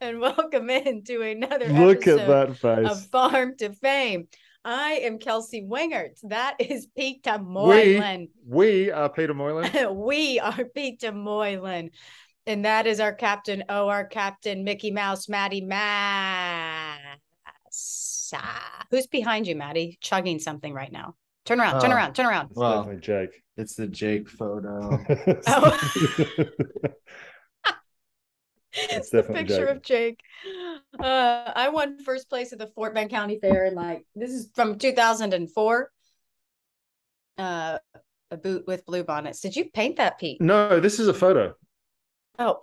and welcome in to another Look at that face. of Farm to Fame. I am Kelsey Wingert. That is Peter Moylan. we are Peter Moylan. We, are Peter Moylan. And that is our captain, oh, our captain, Mickey Mouse, Maddie Massa. Ah, who's behind you, Maddie? Chugging something right now. Turn around, turn Oh. around, turn around. It's Well, definitely Jake. It's the Jake photo. Oh. It's the picture Jake. of Jake. Uh, I won first place at the Fort Bend County Fair, and like this is from 2004. Uh, a boot with blue bonnets. Did you paint that, Pete? no, this is a photo. Oh,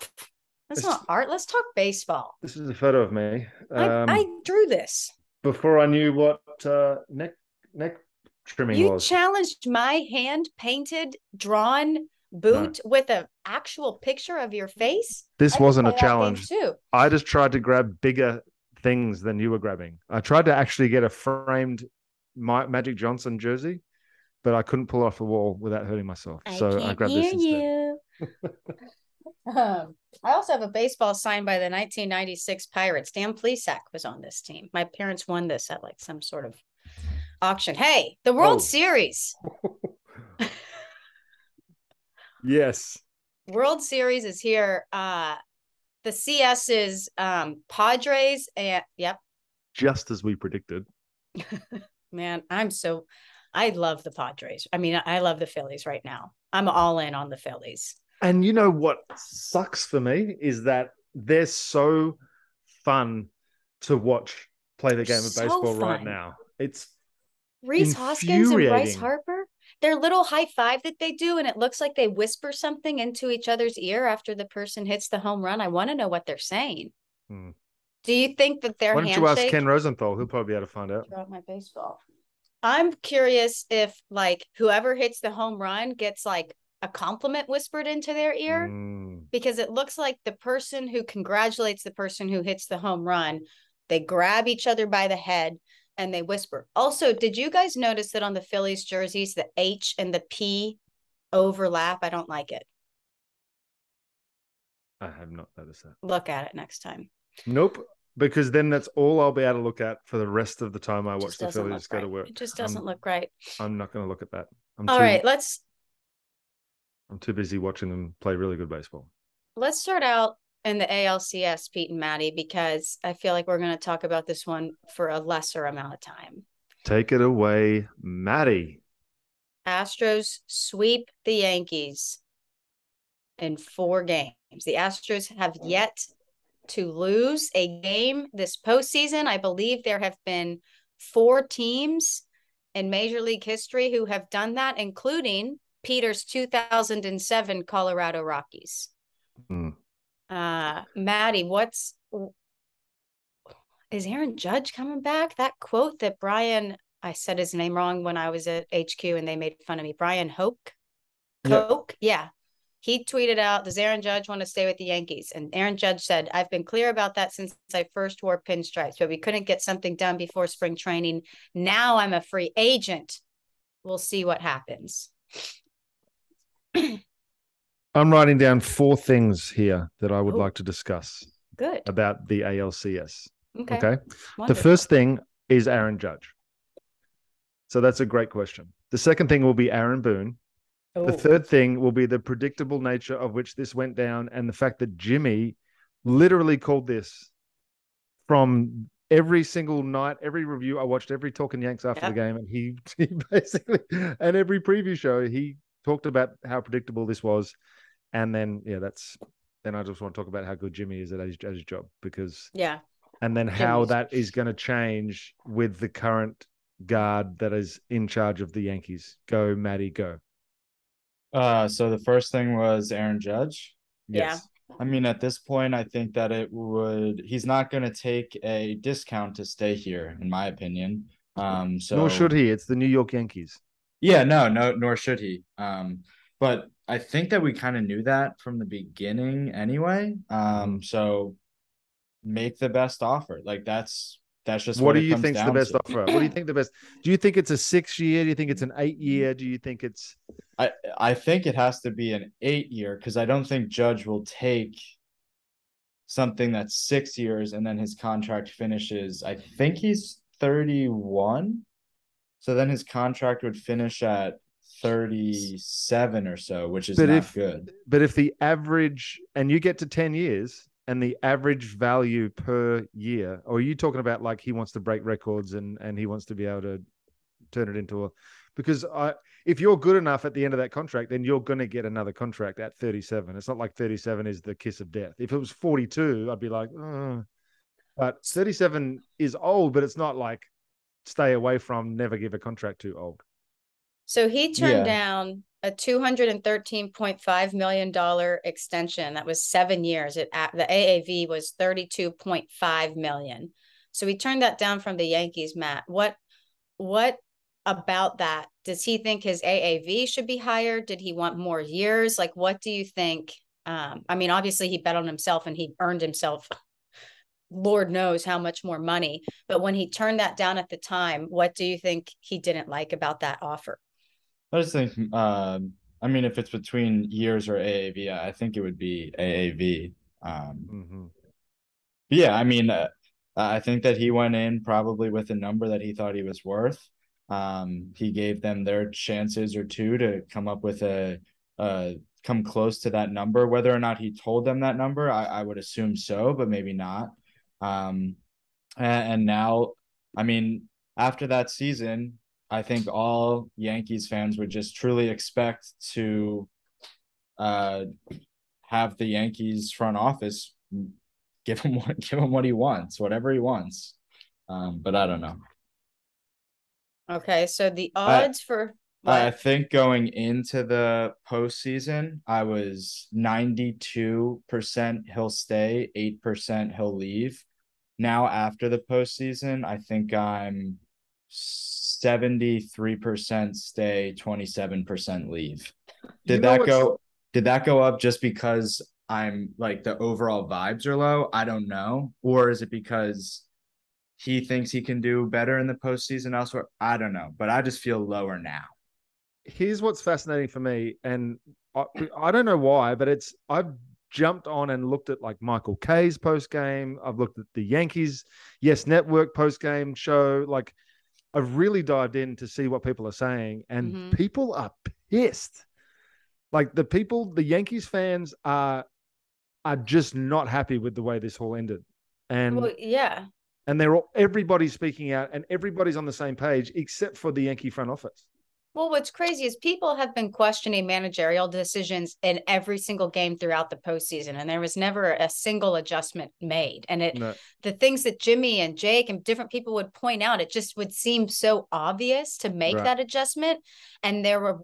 that's It's- not art. Let's talk baseball. This is a photo of me. Um, I, I drew this. before I knew what uh, neck neck trimming You was. challenged my hand painted, drawn boot with an actual picture of your face. this I wasn't a play that game challenge. too. I just tried to grab bigger things than you were grabbing. I tried to actually get a framed Ma- Magic Johnson jersey, but I couldn't pull off the wall without hurting myself. so I grabbed this instead. um, I also have a baseball signed by the 1996 Pirates. Dan Plesac was on this team. My parents won this at like some sort of auction. Hey, the World Oh. Series. Yes. World Series is here. Uh the CS is um Padres and yep, Just as we predicted. man, I'm so I love the Padres. I mean, I love the Phillies right now. I'm all in on the Phillies. And you know what sucks for me is that they're so fun to watch play the game of So baseball right now. It's Rhys Hoskins and Bryce Harper, their little high five that they do, and it looks like they whisper something into each other's ear after the person hits the home run. I want to know what they're saying. Hmm. Do you think that their why don't handshake? you ask Ken Rosenthal? He'll probably be able to find out. Drop my baseball. I'm curious if like whoever hits the home run gets like a compliment whispered into their ear Mm. because it looks like the person who congratulates the person who hits the home run, they grab each other by the head and they whisper. Also, did you guys notice that on the Phillies jerseys, the H and the P overlap? I don't like it. I have not noticed that. Look at it next time. Nope. Because then that's all I'll be able to look at for the rest of the time I It watch the Phillies go to work. It just doesn't I'm, look right. I'm not going to look at that. I'm All too, right, let's I'm too busy watching them play really good baseball. let's start out in the ALCS, Pete and Maddie, because I feel like we're going to talk about this one for a lesser amount of time. Take it away, Maddie. Astros sweep the Yankees in four games. The Astros have yet to lose a game this postseason. I believe there have been four teams in Major League history who have done that, including Peter's 2007 Colorado Rockies. Mm. Uh, Maddie, what's is Aaron Judge coming back? That quote that Brian, I said his name wrong when I was at HQ and they made fun of me. Brian Hoke, Hoke, Coke, yeah. He tweeted out, "Does Aaron Judge want to stay with the Yankees?" And Aaron Judge said, "I've been clear about that since I first wore pinstripes, but we couldn't get something done before spring training. Now I'm a free agent. We'll see what happens." I'm writing down four things here that I would Oh. like to discuss Good. about the ALCS. Okay. Okay. The first thing is Aaron Judge. So that's a great question. The second thing will be Aaron Boone. Oh, The third thing will be the predictable nature of which this went down and the fact that Jimmy literally called this from every single night, every review. I watched every Talking Yanks after Yep. the game, and he, he basically, and every preview show, he talked about how predictable this was. And then, yeah, that's, then I just want to talk about how good Jimmy is at his, at his job because yeah. and then how Jimmy's- that is going to change with the current guard that is in charge of the Yankees? Go, Maddie, go. Uh, so the first thing was Aaron Judge. Yeah. I mean, at this point, I think that it would. He's not going to take a discount to stay here, in my opinion. Um, so Nor should he. It's the New York Yankees. Yeah, no, no, nor should he. Um, but I think that we kind of knew that from the beginning anyway. Um, so make the best offer. Like that's that's just What, what, do you think's the best to. offer? What do you think the best? Do you think it's a six year? Do you think it's an eight year? Do you think it's I I think it has to be an eight year because I don't think Judge will take something that's six years and then his contract finishes. I think he's 31. So then his contract would finish at 37 or so, which is But not if- good. but if the average and you get to 10 years and the average value per year, or are you talking about like he wants to break records and and he wants to be able to turn it into a because I if you're good enough at the end of that contract, then you're gonna get another contract at 37. It's not like 37 is the kiss of death. If it was 42, I'd be like, "Uh." but 37 is old, but it's not like stay away from, never give a contract too old. So he turned Yeah. down a two hundred and thirteen point five million dollar extension. That was seven years. It the AAV was thirty two point five million. So he turned that down from the Yankees. Matt, what what about that? Does he think his AAV should be higher? Did he want more years? Like, what do you think? Um, I mean, obviously he bet on himself and he earned himself. Lord knows how much more money. But when he turned that down at the time, what do you think he didn't like about that offer? I just think, um, I mean, if it's between years or AAV, I think it would be AAV. Um, hmm yeah, I mean, uh, I think that he went in probably with a number that he thought he was worth. Um, he gave them their chances or two to come up with a, uh, come close to that number. Whether or not he told them that number, I, I would assume so, but maybe not. Um, and, and now, I mean, after that season, I think all Yankees fans would just truly expect to uh have the Yankees front office give him what give him what he wants, whatever he wants. Um, but I don't know. Okay, so the I- odds I think going into the postseason, I was 92% he'll stay, 8% he'll leave. Now, after the postseason, I think I'm 73% stay, 27% leave. Did You know that go did that go up just because I'm like the overall vibes are low? I don't know. Or is it because he thinks he can do better in the postseason elsewhere? I don't know. But I just feel lower now. Here's what's fascinating for me, and I, I don't know why, but it's I've jumped on and looked at like Michael Kay's post game. I've looked at the Yankees Yes Network post game show. Like I've really dived in to see what people are saying, and Mhm. people are pissed. Like the people, the Yankees fans are are just not happy with the way this all ended, and Well, yeah. and they're all everybody's speaking out, and everybody's on the same page except for the Yankee front office. Well, what's crazy is people have been questioning managerial decisions in every single game throughout the postseason, and there was never a single adjustment made. And it No. the things that Jimmy and Jake and different people would point out, it just would seem so obvious to make Right. that adjustment. And there were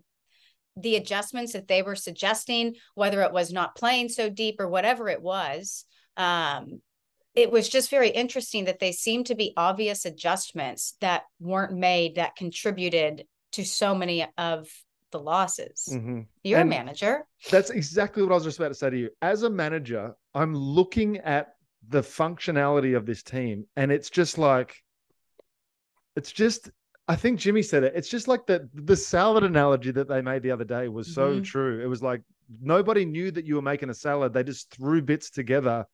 the adjustments that they were suggesting, whether it was not playing so deep or whatever it was. Um, it was just very interesting that they seemed to be obvious adjustments that weren't made that contributed to so many of the losses. Mhm. You're And- a manager. That's exactly what I was just about to say to you. As a manager, I'm looking at the functionality of this team, and it's just like, it's just. I think Jimmy said it. It's just like the the salad analogy that they made the other day was so Mhm. true. It was like nobody knew that you were making a salad. They just threw bits together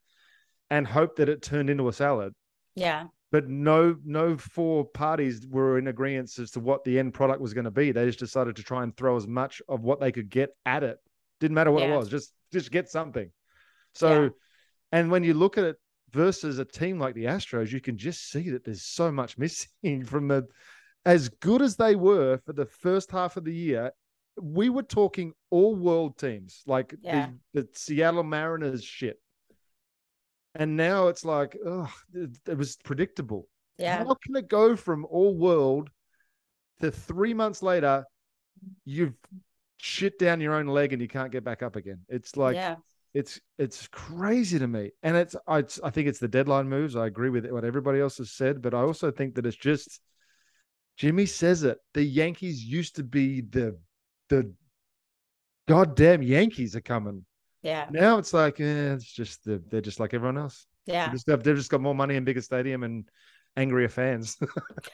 and hoped that it turned into a salad. Yeah. But no, no four parties were in agreement as to what the end product was going to be. They just decided to try and throw as much of what they could get at it. Didn't matter what Yeah. it was, just just get something. So, Yeah. and when you look at it versus a team like the Astros, you can just see that there's so much missing from the as good as they were for the first half of the year. We were talking all world teams like Yeah. the, the Seattle Mariners shit. And now it's like, oh, it, it was predictable. Yeah. How can it go from all world to three months later, you've shit down your own leg and you can't get back up again. It's like yeah. it's it's crazy to me, and it's I I think it's the deadline moves. I agree with what everybody else has said, but I also think that it's just Jimmy says it. The Yankees used to be the the goddamn Yankees are coming. Yeah. Now it's like eh, it's just the, they're just like everyone else. They Yeah. just have, they've just got more money and bigger stadium and angrier fans.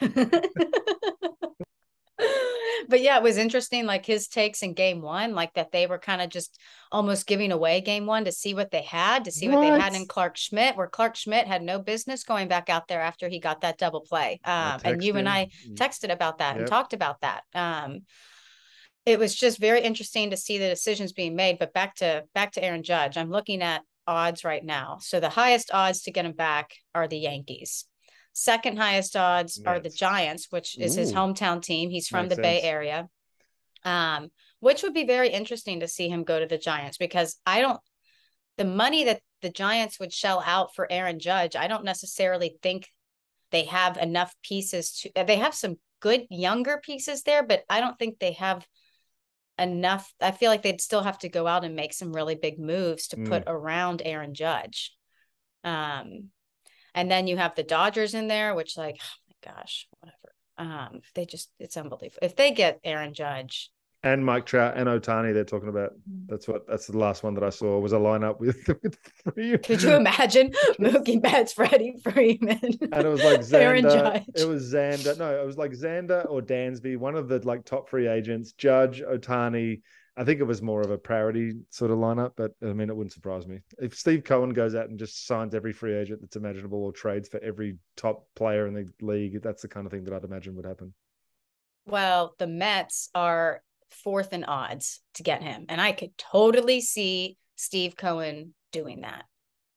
but yeah, it was interesting, like his takes in game one, like that they were kind of just almost giving away game one to see what they had, to see what, they had in Clarke Schmidt, where Clarke Schmidt had no business going back out there after he got that double play. Um, and you and I texted about that and talked about that. Um, it was just very interesting to see the decisions being made. But back to back to Aaron Judge, I'm looking at odds right now. So the highest odds to get him back are the Yankees. Second highest odds are the Giants, which is his hometown team. He's from Makes the Bay. Area. Um, which would be very interesting to see him go to the Giants because I don't the money that the Giants would shell out for Aaron Judge, I don't necessarily think they have enough pieces to they have some good younger pieces there, but I don't think they have enough. I feel like they'd still have to go out and make some really big moves to put around Aaron Judge. Um and then you have the Dodgers in there, which like, oh my gosh, whatever. Um, they just it's unbelievable. If they get Aaron Judge, and Mike Trout and Ohtani. They're talking about. Mm-hmm. That's what. That's the last one that I saw was a lineup with, with three. could you imagine Mookie Betts, Freddie Freeman, And it was like Xander. It was Xander. No, it was like Xander or Dansby, one of the like top free agents. Judge, Ohtani. I think it was more of a parity sort of lineup, but I mean, it wouldn't surprise me if Steve Cohen goes out and just signs every free agent that's imaginable or trades for every top player in the league. That's the kind of thing that I'd imagine would happen. Well, the Mets are fourth in odds to get him. And I could totally see Steve Cohen doing that.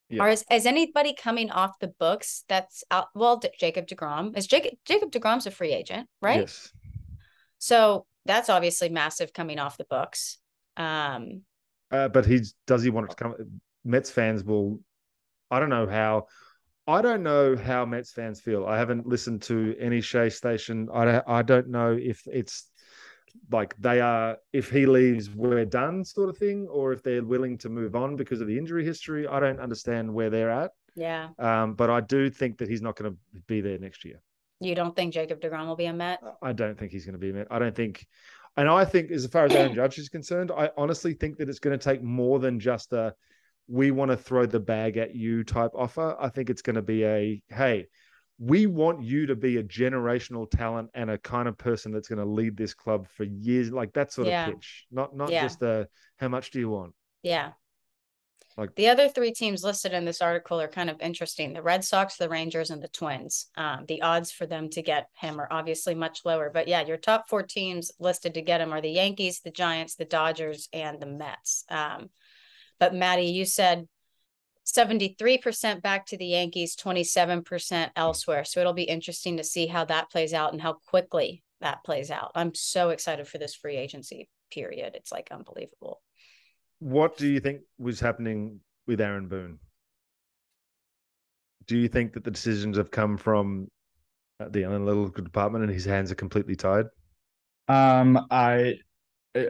Yeah. Or is, is anybody coming off the books that's out? Well, D- Jacob DeGrom is Jacob, Jacob DeGrom's a free agent, right? Yes. So that's obviously massive coming off the books. Um, Uh, but he's does he want it to come? Mets fans will. I don't know how. I don't know how Mets fans feel. I haven't listened to any Shea station. I don't, I don't know if it's like they are. If he leaves, we're done, sort of thing, or if they're willing to move on because of the injury history. I don't understand where they're at. yeah. Um, but I do think that he's not going to be there next year. You don't think Jacob DeGrom will be a Met? I don't think he's going to be. a Met. I don't think, and I think as far as Aaron Judge is concerned, I honestly think that it's going to take more than just a we want to throw the bag at you type offer. I think it's going to be a hey, we want you to be a generational talent and a kind of person that's going to lead this club for years, like that sort Yeah. of pitch. Not not Yeah. just a how much do you want? Yeah. Like- the other three teams listed in this article are kind of interesting the Red Sox, the Rangers, and the Twins. Um, the odds for them to get him are obviously much lower. But yeah, your top four teams listed to get him are the Yankees, the Giants, the Dodgers, and the Mets. Um, but Maddie, you said 73% back to the Yankees, 27% elsewhere. So it'll be interesting to see how that plays out and how quickly that plays out. I'm so excited for this free agency period. It's like unbelievable. What do you think was happening with Aaron Boone? Do you think that the decisions have come from uh, the analytical department and his hands are completely tied? Um, I,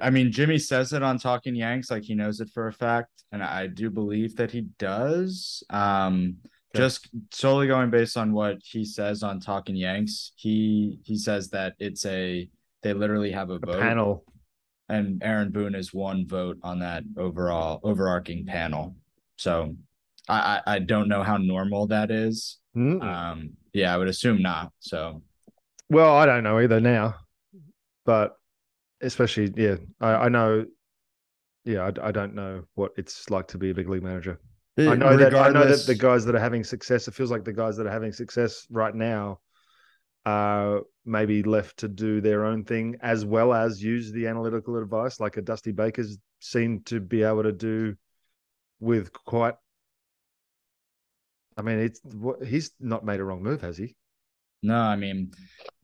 I mean, Jimmy says it on Talking Yanks, like he knows it for a fact, and I do believe that he does. Um, Okay. just solely going based on what he says on Talking Yanks, he he says that it's a they literally have a, A vote, panel. and Aaron Boone is one vote on that overall overarching panel. So, I I, I don't know how normal that is. Mm. Um, yeah, I would assume not. So, Well, I don't know either now, but especially, yeah, I, I know. Yeah, I, I don't know what it's like to be a big league manager. Eh, I know that I know that the guys that are having success, it feels like the guys that are having success right now uh, are maybe left to do their own thing as well as use the analytical advice, like a Dusty Baker's seemed to be able to do with quite. I mean, it's what he's not made a wrong move, has he? No, I mean,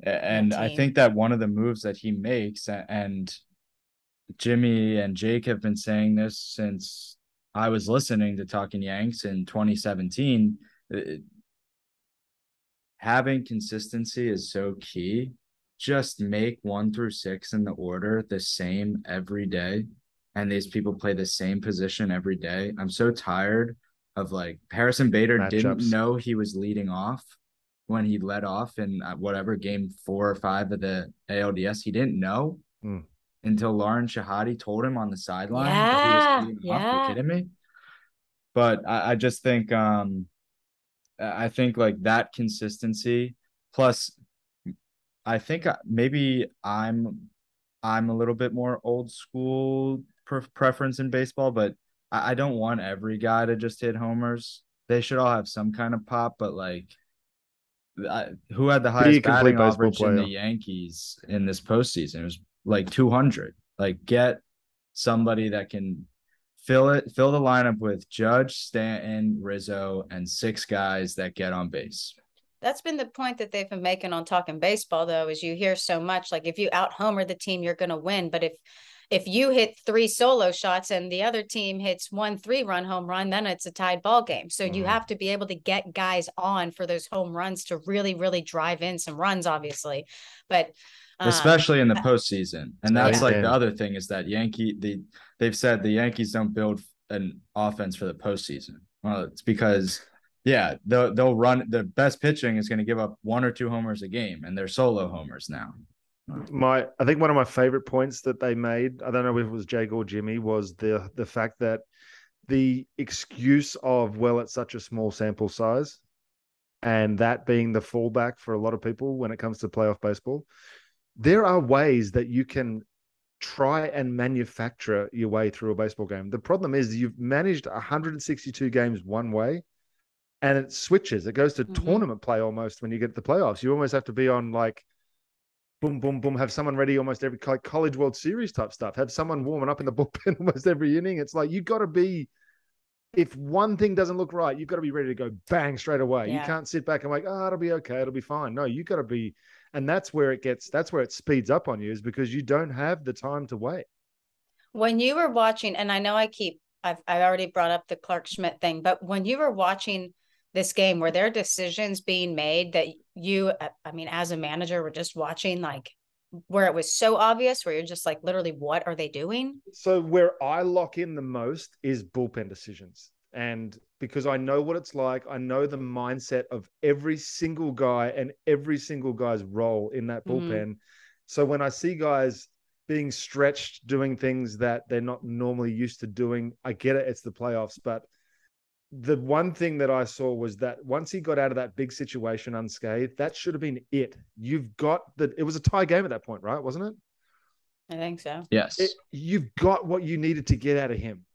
and I think that one of the moves that he makes, and Jimmy and Jake have been saying this since I was listening to Talking Yanks in 2017. uh, having consistency is so key. just make one through six in the order the same every day and these people play the same position every day. I'm so tired of like Harrison Bader Matchups. didn't know he was leading off when he led off in uh, whatever game four or five of the ALDS. He didn't know mm. until Lauren Shehadi told him on the sideline yeah, that he was leading yeah. off. You kidding me? But I, I just think um I think like that consistency plus I think uh, maybe I'm I'm a little bit more old school pre- preference in baseball, but I, I don't want every guy to just hit homers. They should all have some kind of pop, but like I, who had the highest batting average player. in the Yankees in this postseason? It was like 200. Like get somebody that can fill it, fill the lineup with Judge, Stanton, Rizzo, and six guys that get on base. That's been the point that they've been making on talking baseball, though, is you hear so much like if you out homer the team, you're going to win. But if if you hit three solo shots and the other team hits one three run home run, then it's a tied ball game. So mm-hmm. you have to be able to get guys on for those home runs to really, really drive in some runs, obviously. But um, especially in the postseason, and that's yeah. like the other thing is that Yankee the they've said the Yankees don't build an offense for the postseason. Well, it's because yeah, they'll they'll run the best pitching is going to give up one or two homers a game, and they're solo homers now my I think one of my favorite points that they made, I don't know if it was Jake or Jimmy, was the the fact that the excuse of well, it's such a small sample size, and that being the fallback for a lot of people when it comes to playoff baseball. There are ways that you can try and manufacture your way through a baseball game. The problem is you've managed 162 games one way and it switches. It goes to mm-hmm. tournament play almost when you get to the playoffs. You almost have to be on like boom, boom, boom, have someone ready almost every like college World Series type stuff. Have someone warming up in the bullpen almost every inning. It's like you've got to be. If one thing doesn't look right, you've got to be ready to go bang straight away. Yeah. You can't sit back and like, oh, it'll be okay, it'll be fine. No, you've got to be, and that's where it gets. That's where it speeds up on you, is because you don't have the time to wait. When you were watching, and I know I keep, I've I already brought up the Clarke Schmidt thing, but when you were watching this game were there decisions being made that you uh, i mean as a manager were just watching like where it was so obvious where you're just like literally what are they doing so where i lock in the most is bullpen decisions and because i know what it's like i know the mindset of every single guy and every single guy's role in that mm-hmm. bullpen mm-hmm. so when i see guys being stretched doing things that they're not normally used to doing i get it it's the playoffs but the one thing that I saw was that once he got out of that big situation unscathed, that should have been it. You've got the. It was a tie game at that point, right? Wasn't it? I think so. Yes. It, you've got what you needed to get out of him.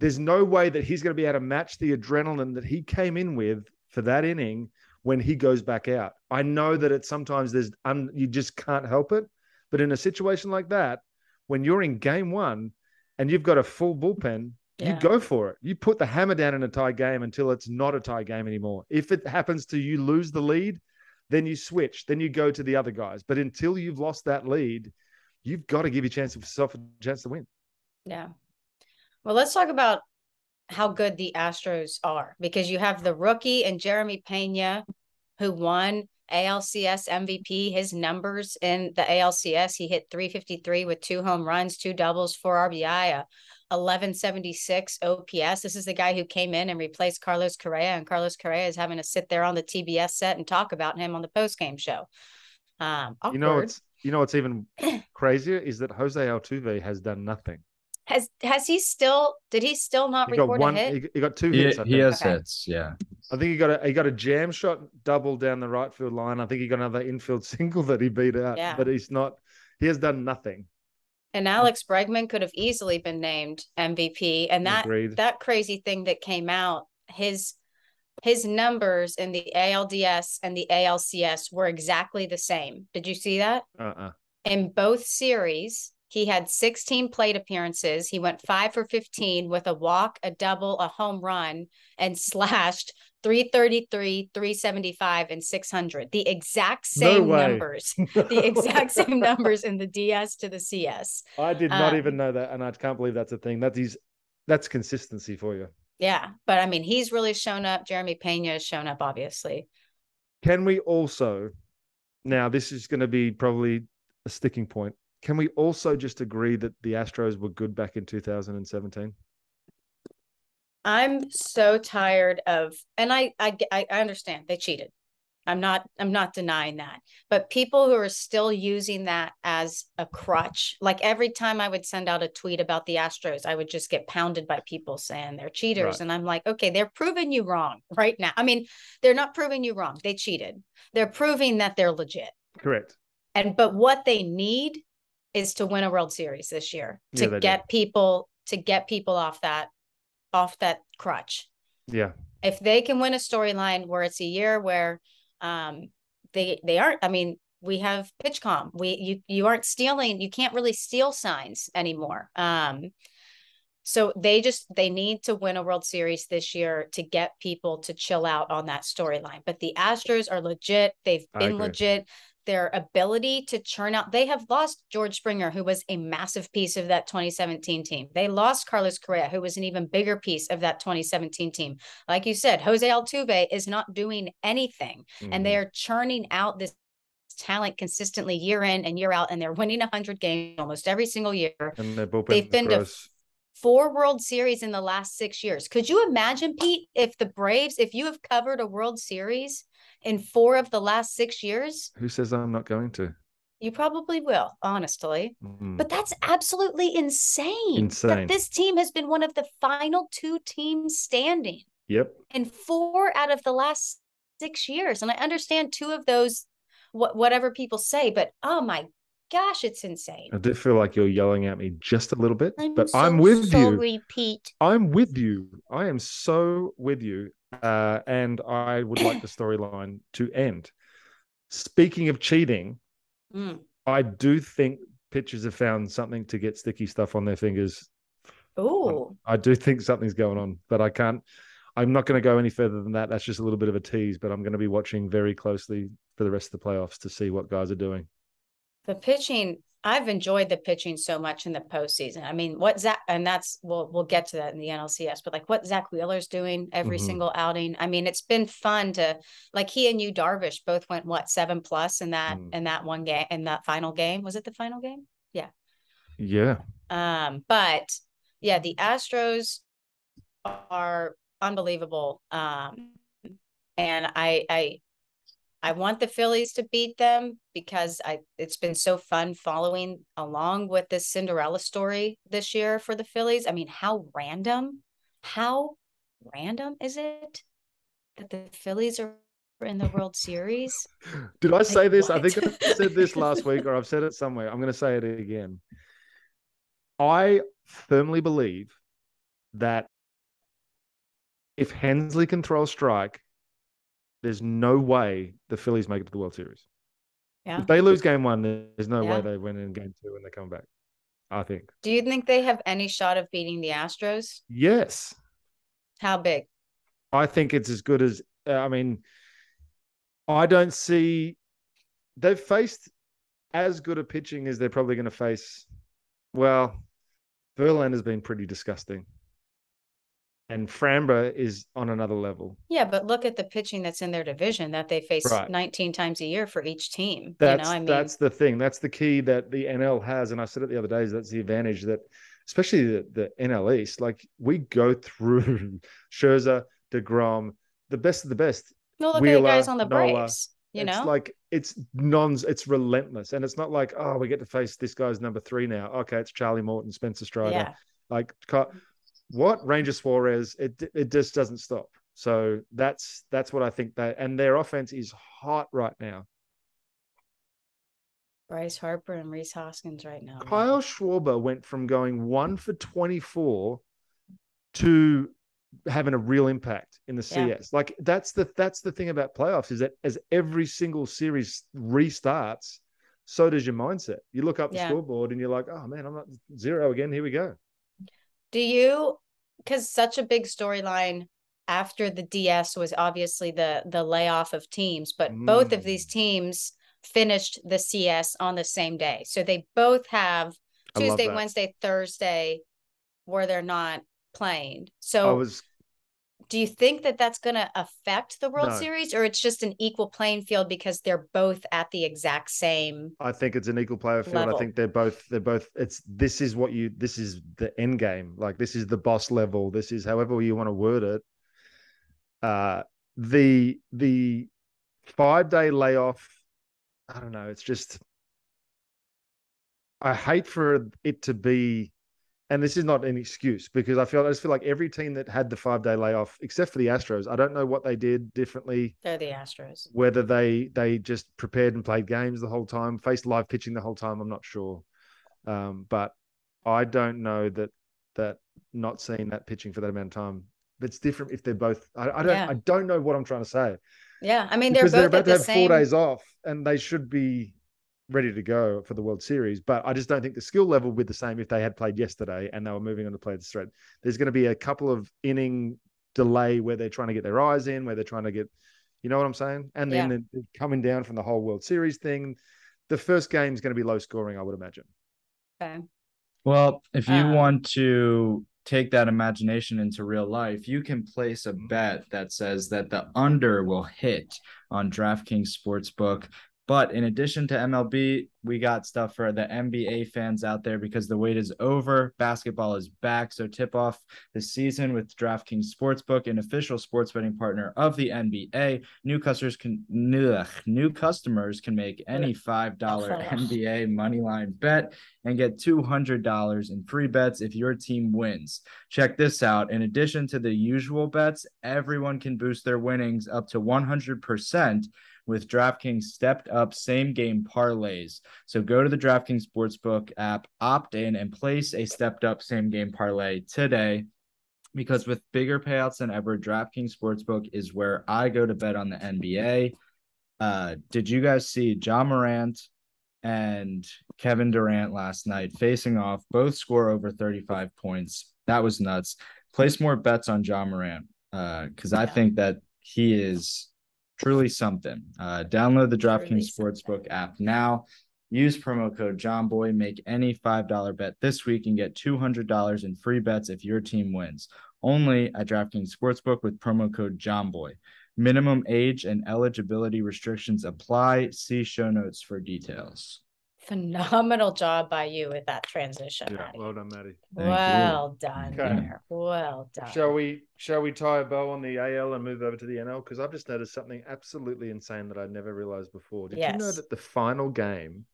There's no way that he's going to be able to match the adrenaline that he came in with for that inning when he goes back out. I know that it's sometimes there's un, you just can't help it, but in a situation like that, when you're in game one and you've got a full bullpen, yeah. you go for it. You put the hammer down in a tie game until it's not a tie game anymore. If it happens to you lose the lead, then you switch, then you go to the other guys. But until you've lost that lead, you've got to give yourself a chance to win. Yeah. Well, let's talk about how good the Astros are because you have the rookie and Jeremy Pena who won ALCS MVP. His numbers in the ALCS, he hit 353 with two home runs, two doubles, four RBI, 1176 OPS. This is the guy who came in and replaced Carlos Correa, and Carlos Correa is having to sit there on the TBS set and talk about him on the post game show. Um, you know, it's you know what's even crazier is that Jose Altuve has done nothing. Has has he still? Did he still not he record one, a hit? He, he got two hits. He, he has okay. hits. Yeah, I think he got a he got a jam shot double down the right field line. I think he got another infield single that he beat out. Yeah. but he's not. He has done nothing. And mm. Alex Bregman could have easily been named MVP. And that Agreed. that crazy thing that came out, his his numbers in the ALDS and the ALCS were exactly the same. Did you see that? Uh-uh. In both series, he had 16 plate appearances. He went five for 15 with a walk, a double, a home run, and slashed 333, 375, and 600. The exact same no numbers. the exact same numbers in the DS to the CS. I did not um, even know that. And I can't believe that's a thing. That is that's consistency for you. Yeah. But I mean, he's really shown up. Jeremy Pena has shown up, obviously. Can we also Now, this is going to be probably a sticking point. Can we also just agree that the Astros were good back in 2017? I'm so tired of, and I, I, I understand they cheated. I'm not, I'm not denying that. But people who are still using that as a crutch, like every time I would send out a tweet about the Astros, I would just get pounded by people saying they're cheaters, Right. and I'm like, okay, they're proving you wrong right now. I mean, they're not proving you wrong. They cheated. They're proving that they're legit. Correct. And but what they need is to win a World Series this year Yeah, to do. get people to get people off that off that crutch. Yeah. If they can win a storyline where it's a year where um they they aren't I mean we have PitchCom. We you you aren't stealing, you can't really steal signs anymore. Um so they just they need to win a World Series this year to get people to chill out on that storyline. But the Astros are legit. They've been legit. Their ability to churn out, they have lost George Springer, who was a massive piece of that 2017 team. They lost Carlos Correa, who was an even bigger piece of that 2017 team. Like you said, Jose Altuve is not doing anything, and they Mhm. are churning out this talent consistently year in and year out, and they're winning 100 games almost every single year and bullpen they've been to four World Series in the last six years. Could you imagine, Pete, if the Braves, if you have covered a World Series in four of the last six years, Who says I'm not going to? you probably will, honestly. Mm. But that's absolutely insane. Insane. That this team has been one of the final two teams standing Yep. in four out of the last six years. And I understand two of those, what whatever people say, but oh my gosh, it's insane. I do feel like you're yelling at me just a little bit, I'm but so I'm with you. sorry, Pete. I'm with you. I am so with you. Uh, and I would like the storyline to end. Speaking of cheating, Mm. I do think pitchers have found something to get sticky stuff on their fingers. Ooh. I do think something's going on, but I can't. I'm not going to go any further than that. That's just a little bit of a tease, but I'm going to be watching very closely for the rest of the playoffs to see what guys are doing. The pitching, I've enjoyed the pitching so much in the postseason. I mean, what Zach, and that's we'll we'll get to that in the NLCS, but like what Zach Wheeler's doing every Mhm. single outing. I mean, it's been fun to like he and Yu Darvish both went what seven plus in that Mm. in that one game in that final game. Was it the final game? Yeah. Yeah. Um, but yeah, the Astros are unbelievable. Um, and I I I want the Phillies to beat them because I it's been so fun following along with this Cinderella story this year for the Phillies. I mean, how random, how random is it that the Phillies are in the World Series? Did I say this? I think I said this last week, or I've said it somewhere. I'm going to say it again. I firmly believe that if Helsley can throw a strike, there's no way the Phillies make it to the World Series. Yeah. If they lose game one, there's no Yeah. way they win in game two and they come back. I think. Do you think they have any shot of beating the Astros? Yes. How big? I think it's as good as uh, I mean, I don't see they've faced as good a pitching as they're probably going to face. Well, Verlander's been pretty disgusting, and Framber is on another level. Yeah, but look at the pitching that's in their division that they face Right. 19 times a year for each team. That's you know, I mean, that's the thing. That's the key that the NL has, and I said it the other day. Is that's the advantage that, especially the, the NL East, like we go through Scherzer, Degrom, the best of the best. no, look at the guys on the Nola, Braves. You it's know, like it's non it's relentless and it's not like oh we get to face this guy's number three now okay it's charlie morton spencer strider yeah. like what ranger suarez it it just doesn't stop so that's that's what i think that and their offense is hot right now Bryce Harper and Rhys Hoskins right now. kyle schwarber went from going one for 24 to having a real impact in the Yeah. cs like that's the that's the thing about playoffs is that as every single series restarts so does your mindset you look up the Yeah. scoreboard and you're like oh man i'm not zero again here we go Do you? Because such a big storyline after the DS was obviously the the layoff of teams, but both of these Mm. teams finished the CS on the same day, so they both have Tuesday. Wednesday, Thursday, where they're not playing. i So was do you think that that's going to affect the World No. Series or it's just an equal playing field because they're both at the exact same? I think it's an equal player field. Level. I think they're both they're both it's this is what you this is the end game. Like this is the boss level. This is however you want to word it. Uh the the five day layoff, I don't know, it's just I hate for it to be and this is not an excuse because I feel I just feel like every team that had the five day layoff, except for the Astros, I don't know what they did differently They're the Astros. whether they they just prepared and played games the whole time, faced live pitching the whole time, I'm not sure. Um, but I don't know that that not seeing that pitching for that amount of time. It's different if they're both. I, I don't. Yeah. I don't know what I'm trying to say Yeah, I mean they're because they're both about at to the have same. four days off and they should be ready to go for the World Series. But I just don't think the skill level would be the same if they had played yesterday and they were moving on to play the thread. There's going to be a couple of inning delay where they're trying to get their eyes in, where they're trying to get, you know what I'm saying? And then Yeah. they're coming down from the whole World Series thing. The first game is going to be low scoring, I would imagine. Okay. Well, if you Uh, want to take that imagination into real life, you can place a bet that says that the under will hit on DraftKings Sportsbook. But in addition to MLB, we got stuff for the NBA fans out there because the wait is over. Basketball is back. So tip off the season with DraftKings Sportsbook, an official sports betting partner of the NBA. New customers can ugh, new customers can make any $5 NBA moneyline bet and get $200 in free bets if your team wins. Check this out. In addition to the usual bets, everyone can boost their winnings up to 100% with DraftKings stepped up same game parlays. So go to the DraftKings Sportsbook app, opt in, and place a stepped up same game parlay today. Because with bigger payouts than ever, DraftKings Sportsbook is where I go to bet on the NBA. Uh, did you guys see Ja Morant and Kevin Durant last night facing off? Both score over 35 points. That was nuts. Place more bets on Ja Morant because I think that he is truly something. Uh, download the DraftKings Sportsbook app now. Use promo code JOMBOY. Make any $5 bet this week and get $200 in free bets if your team wins. Only at DraftKings Sportsbook with promo code JOMBOY. Minimum age and eligibility restrictions apply. See show notes for details. Phenomenal job by you with that transition. Yeah, Maddie. well done, Maddie. Thank you. well done Okay. there. Well done. Shall we shall we tie a bow on the AL and move over to the NL? Because I've just noticed something absolutely insane that I'd never realized before. Did you know that the final game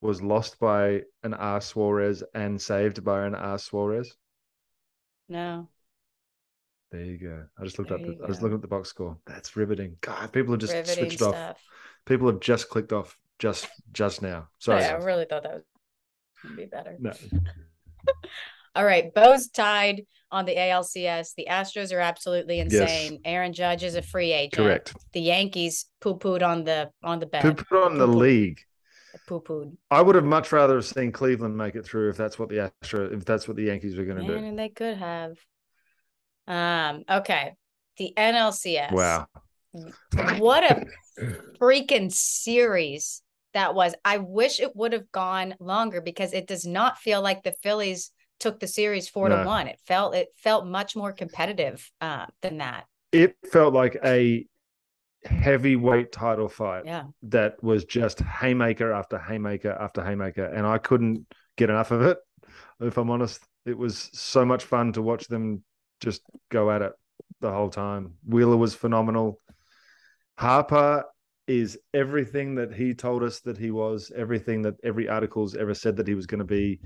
was lost by an R Suarez and saved by an R Suarez? No. There you go. I just looked There up. The, I was go. looking at the box score. That's riveting. God, people have just Riveting switched off. People have just clicked off just just now. Sorry. Yeah, I really thought that was gonna be better. No. All right, Bo's tied on the ALCS. The Astros are absolutely insane. Aaron Judge is a free agent. Correct. The Yankees poo pooed on the on the bet. Who put on the Poo-poo. league? Poo pooed. I would have much rather have seen Cleveland make it through if that's what the Astros if that's what the Yankees were going to do. And they could have. Um. Okay. The NLCS. Wow. What a freaking series that was. I wish it would have gone longer because it does not feel like the Phillies took the series four No. to one. It felt it felt much more competitive uh, than that. It felt like a heavyweight title fight Yeah. that was just haymaker after haymaker after haymaker, and I couldn't get enough of it. If I'm honest, it was so much fun to watch them just go at it the whole time. Wheeler was phenomenal. Harper is everything that he told us that he was, everything that every article's ever said that he was going to be,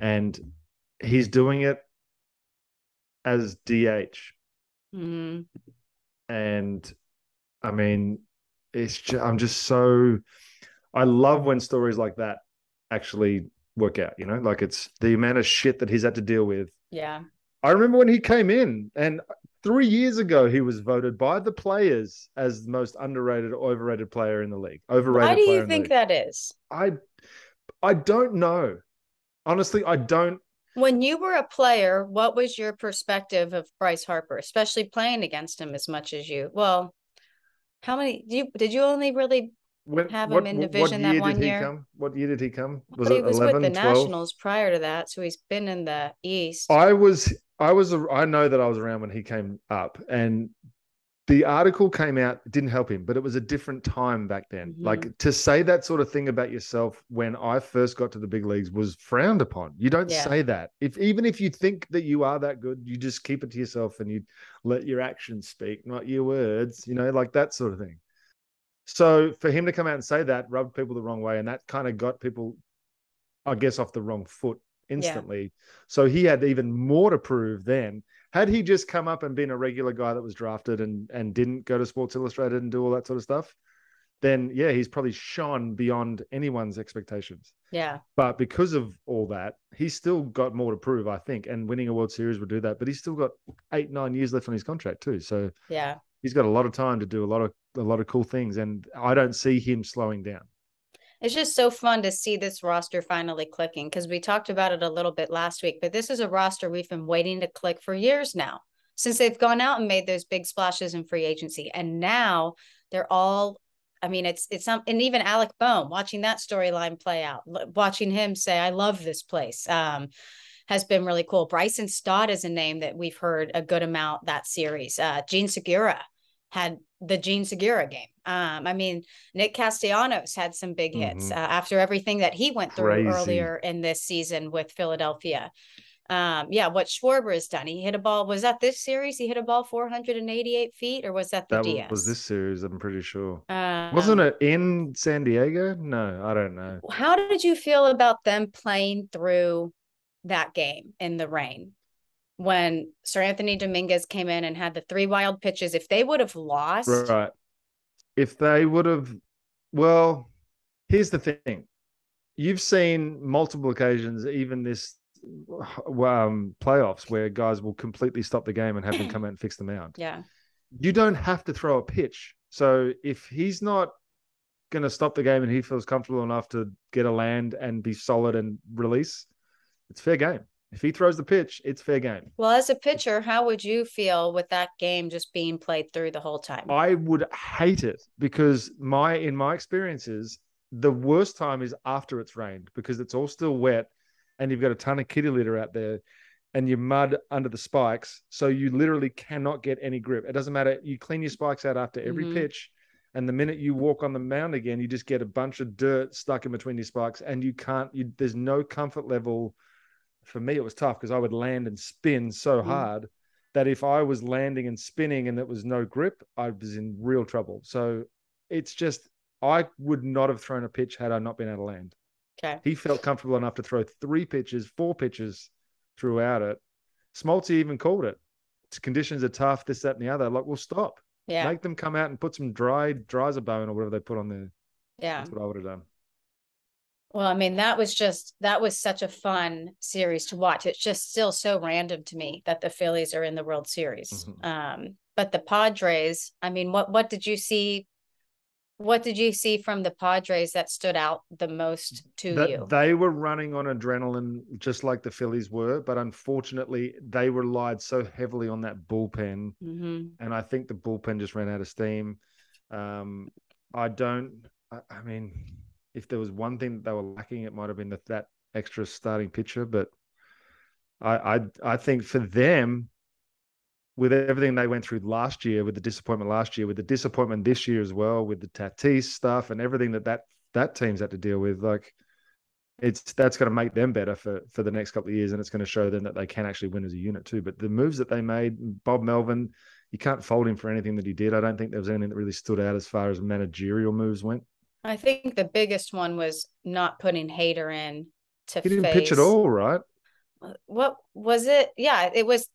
and he's doing it as DH. Mhm. and I mean, it's just, I'm just so I love when stories like that actually work out. You know, like it's the amount of shit that he's had to deal with. Yeah. I remember when he came in, and three years ago he was voted by the players as the most underrated or overrated player in the league. Overrated. Why do you think that is? I I don't know. Honestly, I don't. When you were a player, what was your perspective of Bryce Harper, especially playing against him as much as you? Well, how many did you did you only really When, Have him what, in division that year one did he year? come? What year did he come? Was he it was 11, with the 12? Nationals prior to that, so he's been in the East. I was I was I know that I was around when he came up, and the article came out didn't help him, but it was a different time back then. Mhm. Like to say that sort of thing about yourself when I first got to the big leagues was frowned upon. You don't Yeah. say that. If even if you think that you are that good, you just keep it to yourself and you let your actions speak, not your words. You know, like that sort of thing. So for him to come out and say that rubbed people the wrong way, and that kind of got people, I guess, off the wrong foot instantly. So he had even more to prove then. Had he just come up and been a regular guy that was drafted and and didn't go to Sports Illustrated and do all that sort of stuff, then yeah, he's probably shone beyond anyone's expectations. Yeah. But because of all that, he's still got more to prove, I think. And winning a World Series would do that. But he's still got eight, nine years left on his contract too. So Yeah. he's got a lot of time to do a lot of a lot of cool things. And I don't see him slowing down. It's just so fun to see this roster finally clicking because we talked about it a little bit last week, but this is a roster we've been waiting to click for years now since they've gone out and made those big splashes in free agency. And now they're all, I mean, it's, it's some, and even Alec Bohm watching that storyline play out, watching him say, I love this place. Um, has been really cool. Bryson Stott is a name that we've heard a good amount that series. Uh, Jean Segura had the Jean Segura game. Um, I mean, Nick Castellanos had some big hits Mhm. uh, after everything that he went through Crazy. earlier in this season with Philadelphia. Um, yeah, what Schwarber has done. He hit a ball. Was that this series? He hit a ball 488 feet, or was that the That DS? was this series, I'm pretty sure. Um, Wasn't it in San Diego? No, I don't know. How did you feel about them playing through that game in the rain? When Seranthony Dominguez came in and had the three wild pitches, if they would have lost, Right. If they would have, well, here's the thing. You've seen multiple occasions, even this um, playoffs, where guys will completely stop the game and have them come out and fix them out. yeah, You don't have to throw a pitch. So if he's not going to stop the game and he feels comfortable enough to get a land and be solid and release, it's fair game. If he throws the pitch, it's fair game. Well, as a pitcher, how would you feel with that game just being played through the whole time? I would hate it because my in my experiences, the worst time is after it's rained because it's all still wet and you've got a ton of kitty litter out there and you mud under the spikes. So you literally cannot get any grip. It doesn't matter. You clean your spikes out after every Mhm. pitch. And the minute you walk on the mound again, you just get a bunch of dirt stuck in between your spikes and you can't, you, there's no comfort level. For me, it was tough because I would land and spin so Mhm. hard that if I was landing and spinning and there was no grip, I was in real trouble. So it's just, I would not have thrown a pitch had I not been able to land. Okay. He felt comfortable enough to throw three pitches, four pitches throughout it. Smoltzy even called it. Conditions are tough, this, that, and the other. Like, we'll stop. Yeah. Make them come out and put some dry dries a bone or whatever they put on there. yeah. That's what I would have done. Well, I mean, that was just that was such a fun series to watch. It's just still so random to me that the Phillies are in the World Series. Mhm. Um, but the Padres, I mean, what what did you see? What did you see from the Padres that stood out the most to That you? they were running on adrenaline just like the Phillies were, but unfortunately they relied so heavily on that bullpen hmm and I think the bullpen just ran out of steam. Um, I don't. I, I mean, if there was one thing that they were lacking, it might have been that, that extra starting pitcher. But I, I, I think for them, with everything they went through last year, with the disappointment last year, with the disappointment this year as well, with the Tatis stuff and everything that that that team's had to deal with, like it's that's going to make them better for for the next couple of years, and it's going to show them that they can actually win as a unit too. But the moves that they made, Bob Melvin, you can't fault him for anything that he did. I don't think there was anything that really stood out as far as managerial moves went. I think the biggest one was not putting Hader in to He didn't face. pitch at all, right? What was it? Yeah, it was.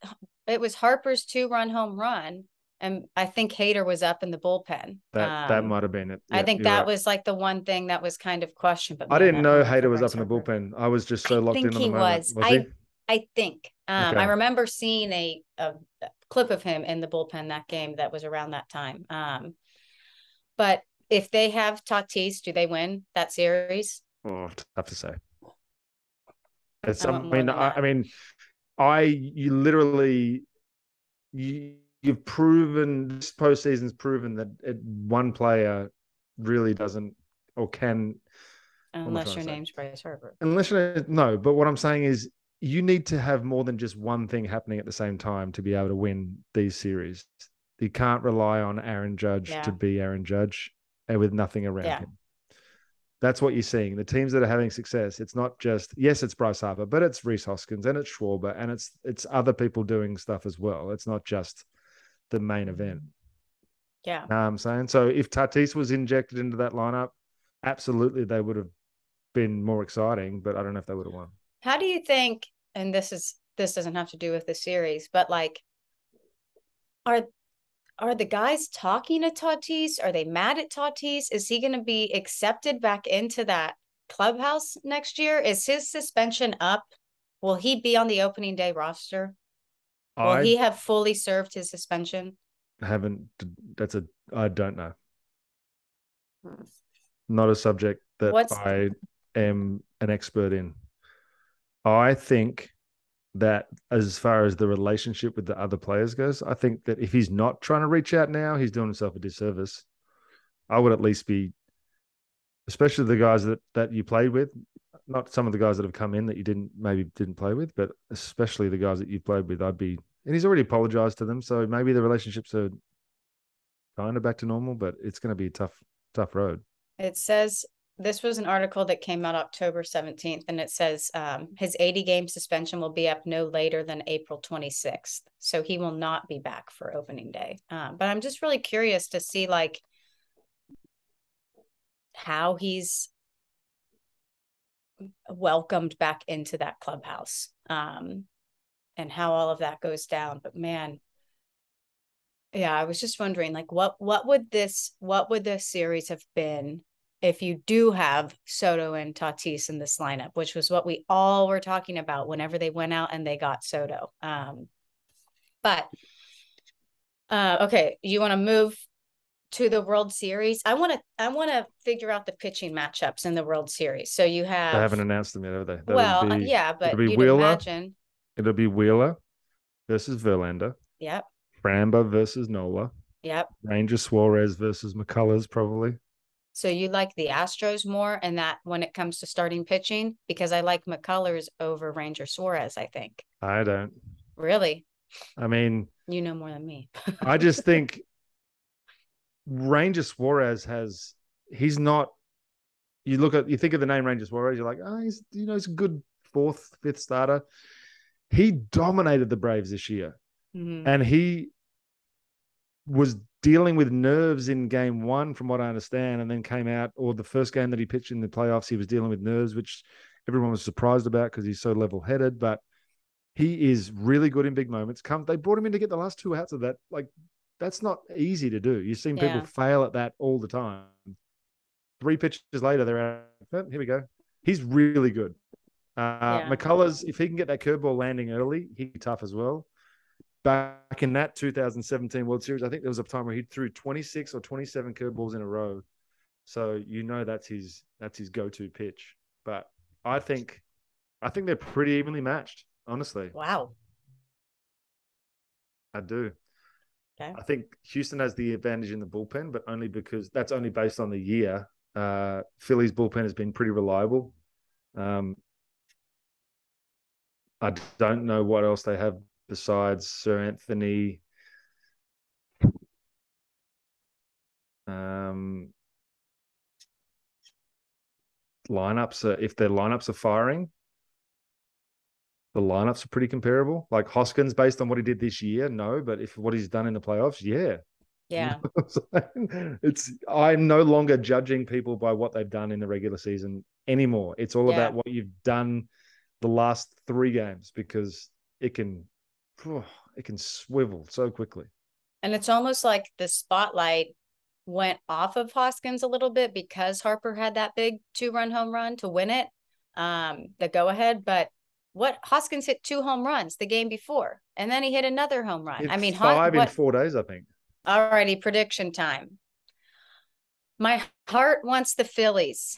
It was Harper's two run home run, and I think Hader was up in the bullpen. That that Um, might have been it. I think that right. was like the one thing that was kind of questioned. But I man, didn't know Hader was up in the bullpen. I was just so I locked think in on he was. Was I he? I think. Um, Okay. I remember seeing a, a a clip of him in the bullpen that game that was around that time. Um, but if they have Tatis, do they win that series? Oh, tough to say. It's, I I, mean, I. I mean, I you literally you you've proven this postseason's proven that it, one player really doesn't or can Unless your name's Bryce Harper. unless you no. But what I'm saying is you need to have more than just one thing happening at the same time to be able to win these series. You can't rely on Aaron Judge Yeah. to be Aaron Judge and with nothing around Yeah. him. That's what you're seeing. The teams that are having success, it's not just yes, it's Bryce Harper, but it's Rhys Hoskins and it's Schwarber and it's it's other people doing stuff as well. It's not just the main event. Yeah. Know I'm saying? So if Tatis was injected into that lineup, absolutely they would have been more exciting, but I don't know if they would have won. How do you think, and this is this doesn't have to do with the series, but like are are the guys talking to Tatis? Are they mad at Tatis? Is he going to be accepted back into that clubhouse next year? Is his suspension up? Will he be on the opening day roster? Will I he have fully served his suspension? haven't that's a I don't know. Hmm. Not a subject that What's- I am an expert in. I think that as far as the relationship with the other players goes, I think that if he's not trying to reach out now, he's doing himself a disservice. I would at least be, especially the guys that that you played with, not some of the guys that have come in that you didn't maybe didn't play with, but especially the guys that you've played with. I'd be, and he's already apologized to them, so maybe the relationships are kind of back to normal, but it's going to be a tough, tough road. It says this was an article that came out October 17th, and it says um, his 80 game suspension will be up no later than April 26th. So he will not be back for opening day. Um, but I'm just really curious to see like how he's welcomed back into that clubhouse um, and how all of that goes down. But man, yeah, I was just wondering like what what would this what would this series have been if you do have Soto and Tatis in this lineup, which was what we all were talking about whenever they went out and they got Soto. Um, but uh, okay, you want to move to the World Series? I want to I want to figure out the pitching matchups in the World Series. So you have They haven't announced them yet, have they? That'll well, uh, be- yeah, but it'll be Wheeler. imagine. It'll be Wheeler versus Verlander, Yep, Framber versus Nola, yep. Ranger Suarez versus McCullers, probably. So you like the Astros more and that when it comes to starting pitching because I like McCullers over Ranger Suarez. I think I don't. really, I mean, you know more than me. I just think Ranger Suarez has. He's not. You look at you think of the name Ranger Suarez, you're like, oh, he's you know he's a good fourth, fifth starter. He dominated the Braves this year. Mhm. and he was dealing with nerves in game one, from what I understand, and then came out, or the first game that he pitched in the playoffs, he was dealing with nerves, which everyone was surprised about because he's so level headed. But he is really good in big moments. Come, they brought him in to get the last two outs of that. Like, that's not easy to do. You've seen people Yeah. fail at that all the time. Three pitches later, they're out. "Oh, here we go. He's really good. Uh, Yeah. McCullers, if he can get that curveball landing early, he'd be tough as well back in that 2017 World Series, I think there was a time where he threw 26 or 27 curveballs in a row. So you know that's his that's his go-to pitch. But I think I think they're pretty evenly matched, honestly. Wow. I do. Okay. I think Houston has the advantage in the bullpen, but only because that's only based on the year. Uh, Philly's bullpen has been pretty reliable. Um, I don't know what else they have besides Seranthony. Um, lineups are if their lineups are firing, the lineups are pretty comparable. Like Hoskins, based on what he did this year, no, but if what he's done in the playoffs, yeah. Yeah. it's I'm no longer judging people by what they've done in the regular season anymore. It's all Yeah. about what you've done the last three games because it can it can swivel so quickly. And it's almost like the spotlight went off of Hoskins a little bit because Harper had that big two run home run to win it, um, the go ahead. But what Hoskins hit two home runs the game before, and then he hit another home run. Hit I mean, Hos- five in what, four days, I think. Alrighty, prediction time. My heart wants the Phillies.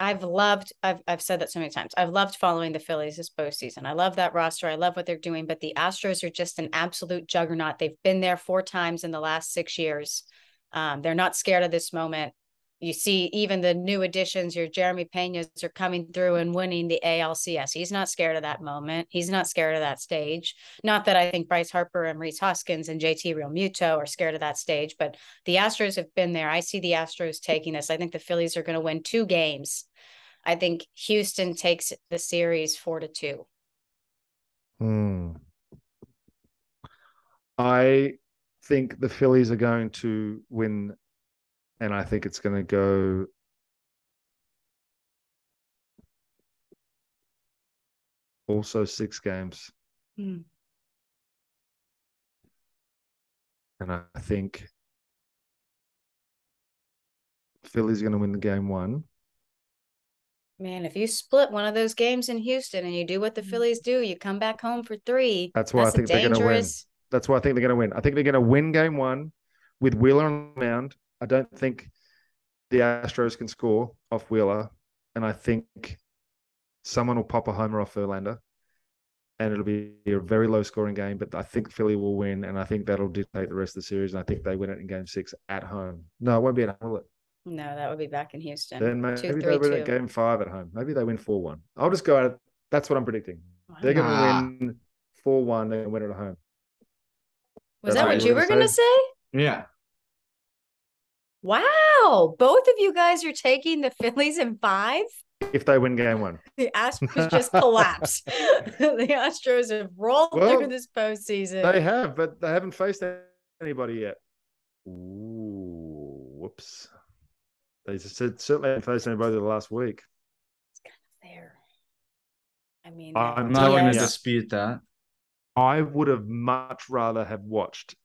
I've loved, I've I've said that so many times. I've loved following the Phillies this postseason. I love that roster. I love what they're doing, but the Astros are just an absolute juggernaut. They've been there four times in the last six years. Um, they're not scared of this moment. You see even the new additions, your Jeremy Pena's are coming through and winning the ALCS. He's not scared of that moment. He's not scared of that stage. Not that I think Bryce Harper and Rhys Hoskins and JT Realmuto are scared of that stage, but the Astros have been there. I see the Astros taking this. I think the Phillies are going to win two games. I think Houston takes the series four to two. Hmm. I think the Phillies are going to win and I think it's going to go. Also, six games. Hmm. And I think Philly's going to win the game one. Man, if you split one of those games in Houston and you do what the Phillies do, you come back home for three. That's why I think they're going to win. That's why I think they're going to win. I think they're going to win game one with Wheeler on the mound. I don't think the Astros can score off Wheeler, and I think someone will pop a homer off Verlander, and it'll be a very low scoring game. But I think Philly will win, and I think that'll dictate the rest of the series. And I think they win it in Game Six at home. No, it won't be at home, will it? No, that would be back in Houston. Then maybe two, they win at Game Five at home. Maybe they win four one. I'll just go at it. That's what I'm predicting. Wow. They're going to win four one. They're going to win it at home. Was That's that what you were going to say? Yeah. Wow. Both of you guys are taking the Phillies in five? If they win game one. The Astros just collapse. the Astros have rolled well, through this postseason. They have, but they haven't faced anybody yet. Ooh, whoops. They just certainly haven't faced anybody the last week. It's kind of fair. I mean, I'm not going to dispute that. I would have much rather have watched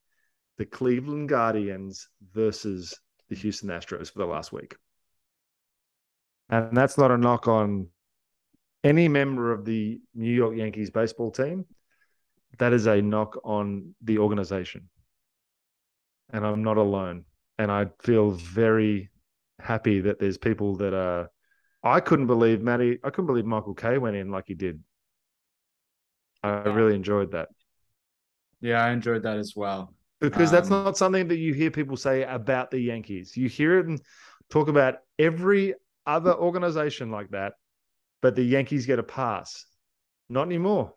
the Cleveland Guardians versus the Houston Astros for the last week. And that's not a knock on any member of the New York Yankees baseball team. That is a knock on the organization. And I'm not alone. And I feel very happy that there's people that are. I couldn't believe Matty. I couldn't believe Michael Kay went in like he did. I really enjoyed that. Yeah, I enjoyed that as well because that's um, not something that you hear people say about the Yankees. You hear it and talk about every other organization like that, but the Yankees get a pass. Not anymore.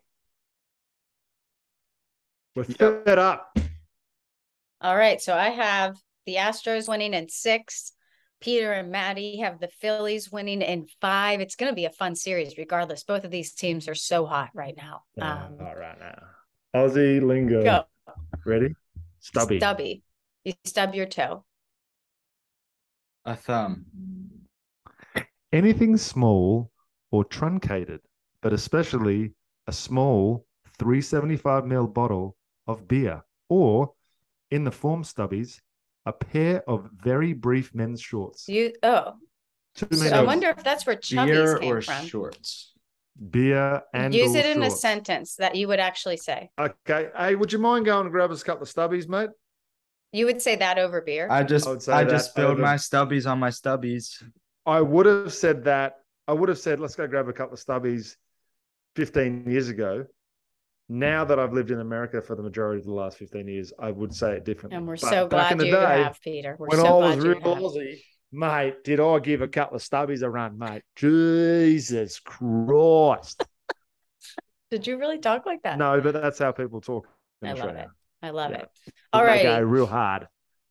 We're yep. fed up. All right. So I have the Astros winning in six. Peter and Maddie have the Phillies winning in five. It's going to be a fun series, regardless. Both of these teams are so hot right now. Um, hot right now. Aussie lingo. Go. Ready? Stubby. Stubby. You stub your toe. A thumb. Anything small or truncated, but especially a small 375 ml bottle of beer, or in the form stubbies, a pair of very brief men's shorts. You oh. So I wonder if that's where chubbies beer came or from. shorts beer and use it in shorts. a sentence that you would actually say. Okay. Hey, would you mind going and grab us a couple of stubbies, mate? You would say that over beer. I just I, I just spilled over... my stubbies on my stubbies. I would have said that. I would have said, let's go grab a couple of stubbies 15 years ago. Now that I've lived in America for the majority of the last 15 years, I would say it differently. And we're but so glad you day, have, Peter. We're when so I was real Aussie, mate, did I give a couple of stubbies a run, mate? Jesus Christ. did you really talk like that? No, but that's how people talk. I love it. I love yeah. it. All right. Go real hard.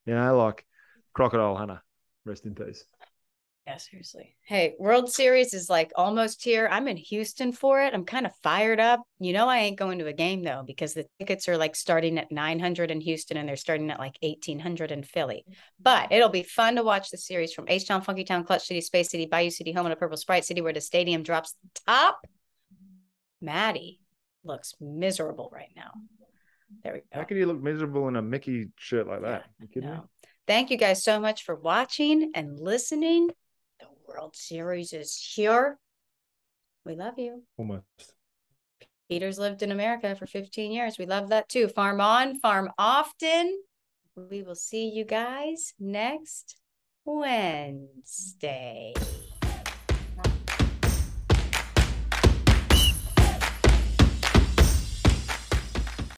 You know, like Crocodile Hunter. Rest in peace. Yeah, seriously. Hey, World Series is like almost here. I'm in Houston for it. I'm kind of fired up. You know, I ain't going to a game though because the tickets are like starting at 900 in Houston and they're starting at like 1800 in Philly. But mm-hmm. it'll be fun to watch the series from H Town, Funky Town, Clutch City, Space City, Bayou City, home of the Purple Sprite City, where the stadium drops the top. Maddie looks miserable right now. There we go. How can you look miserable in a Mickey shirt like that? You no. Thank you guys so much for watching and listening. World Series is here. We love you. Almost. Peter's lived in America for 15 years. We love that too. Farm on, farm often. We will see you guys next Wednesday.